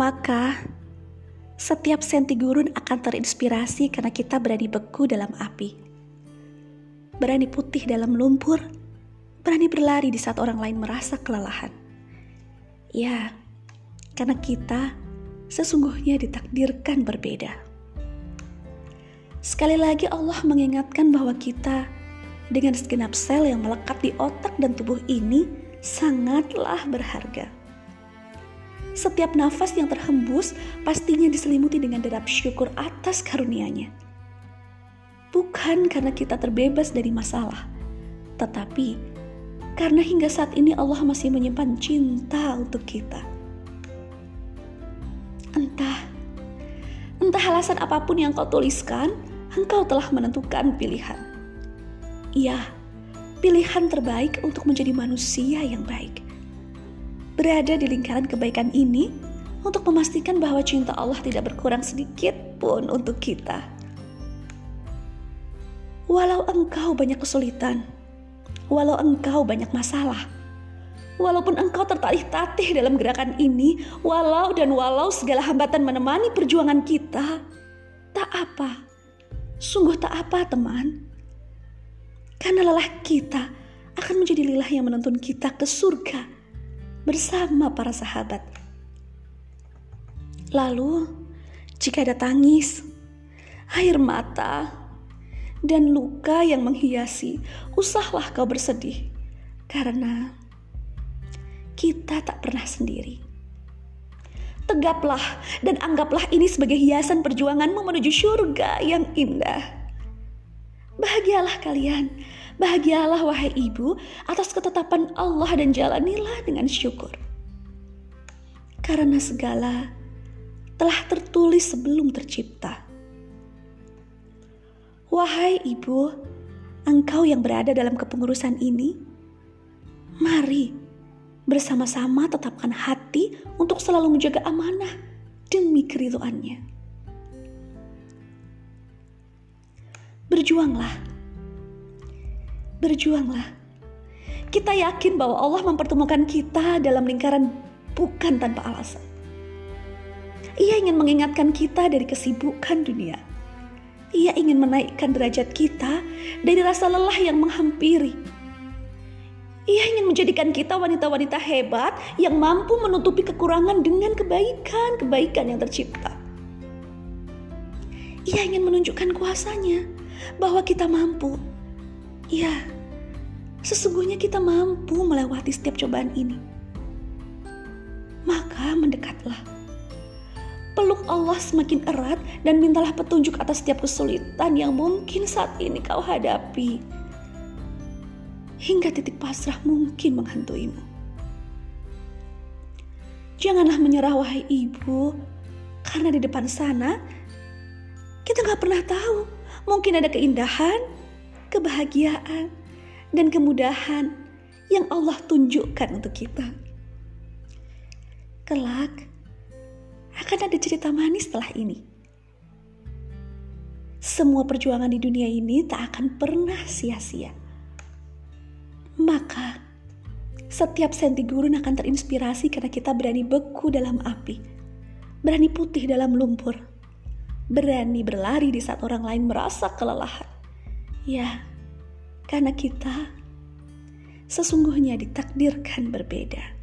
Maka setiap senti gurun akan terinspirasi karena kita berani beku dalam api. Berani putih dalam lumpur, berani berlari di saat orang lain merasa kelelahan. Ya, karena kita sesungguhnya ditakdirkan berbeda. Sekali lagi Allah mengingatkan bahwa kita dengan segenap sel yang melekat di otak dan tubuh ini sangatlah berharga. Setiap nafas yang terhembus pastinya diselimuti dengan derap syukur atas karunia-Nya. Bukan karena kita terbebas dari masalah, tetapi karena hingga saat ini Allah masih menyimpan cinta untuk kita. Entah, entah alasan apa pun yang kau tuliskan, engkau telah menentukan pilihan. Iya, pilihan terbaik untuk menjadi manusia yang baik. Berada di lingkaran kebaikan ini untuk memastikan bahwa cinta Allah tidak berkurang sedikit pun untuk kita. Walau engkau banyak kesulitan, walau engkau banyak masalah, walaupun engkau tertatih-tatih dalam gerakan ini, walau dan walau segala hambatan menemani perjuangan kita, tak apa, sungguh tak apa teman. Karena lelah kita akan menjadi lelah yang menuntun kita ke surga bersama para sahabat. Lalu, jika ada tangis, air mata, dan luka yang menghiasi, usahlah kau bersedih karena kita tak pernah sendiri. Tegaplah dan anggaplah ini sebagai hiasan perjuanganmu menuju surga yang indah. Bahagialah kalian, bahagialah wahai ibu atas ketetapan Allah dan jalanilah dengan syukur. Karena segala telah tertulis sebelum tercipta. Wahai ibu, engkau yang berada dalam kepengurusan ini, mari bersama-sama tetapkan hati untuk selalu menjaga amanah demi keriduannya. Berjuanglah. Berjuanglah. Kita yakin bahwa Allah mempertemukan kita dalam lingkaran bukan tanpa alasan. Ia ingin mengingatkan kita dari kesibukan dunia. Ia ingin menaikkan derajat kita dari rasa lelah yang menghampiri. Ia ingin menjadikan kita wanita-wanita hebat yang mampu menutupi kekurangan dengan kebaikan-kebaikan yang tercipta. Ia ingin menunjukkan kuasanya bahwa kita mampu. Ya, sesungguhnya kita mampu melewati setiap cobaan ini. Maka mendekatlah. Peluk Allah semakin erat dan mintalah petunjuk atas setiap kesulitan yang mungkin saat ini kau hadapi. Hingga titik pasrah mungkin menghantuimu. Janganlah menyerah wahai ibu, karena di depan sana kita nggak pernah tahu mungkin ada keindahan, kebahagiaan, dan kemudahan yang Allah tunjukkan untuk kita. Kelak akan ada cerita manis setelah ini. Semua perjuangan di dunia ini tak akan pernah sia-sia. Maka, setiap senti gurun akan terinspirasi karena kita berani beku dalam api, berani putih dalam lumpur, berani berlari di saat orang lain merasa kelelahan. Ya, karena kita sesungguhnya ditakdirkan berbeda.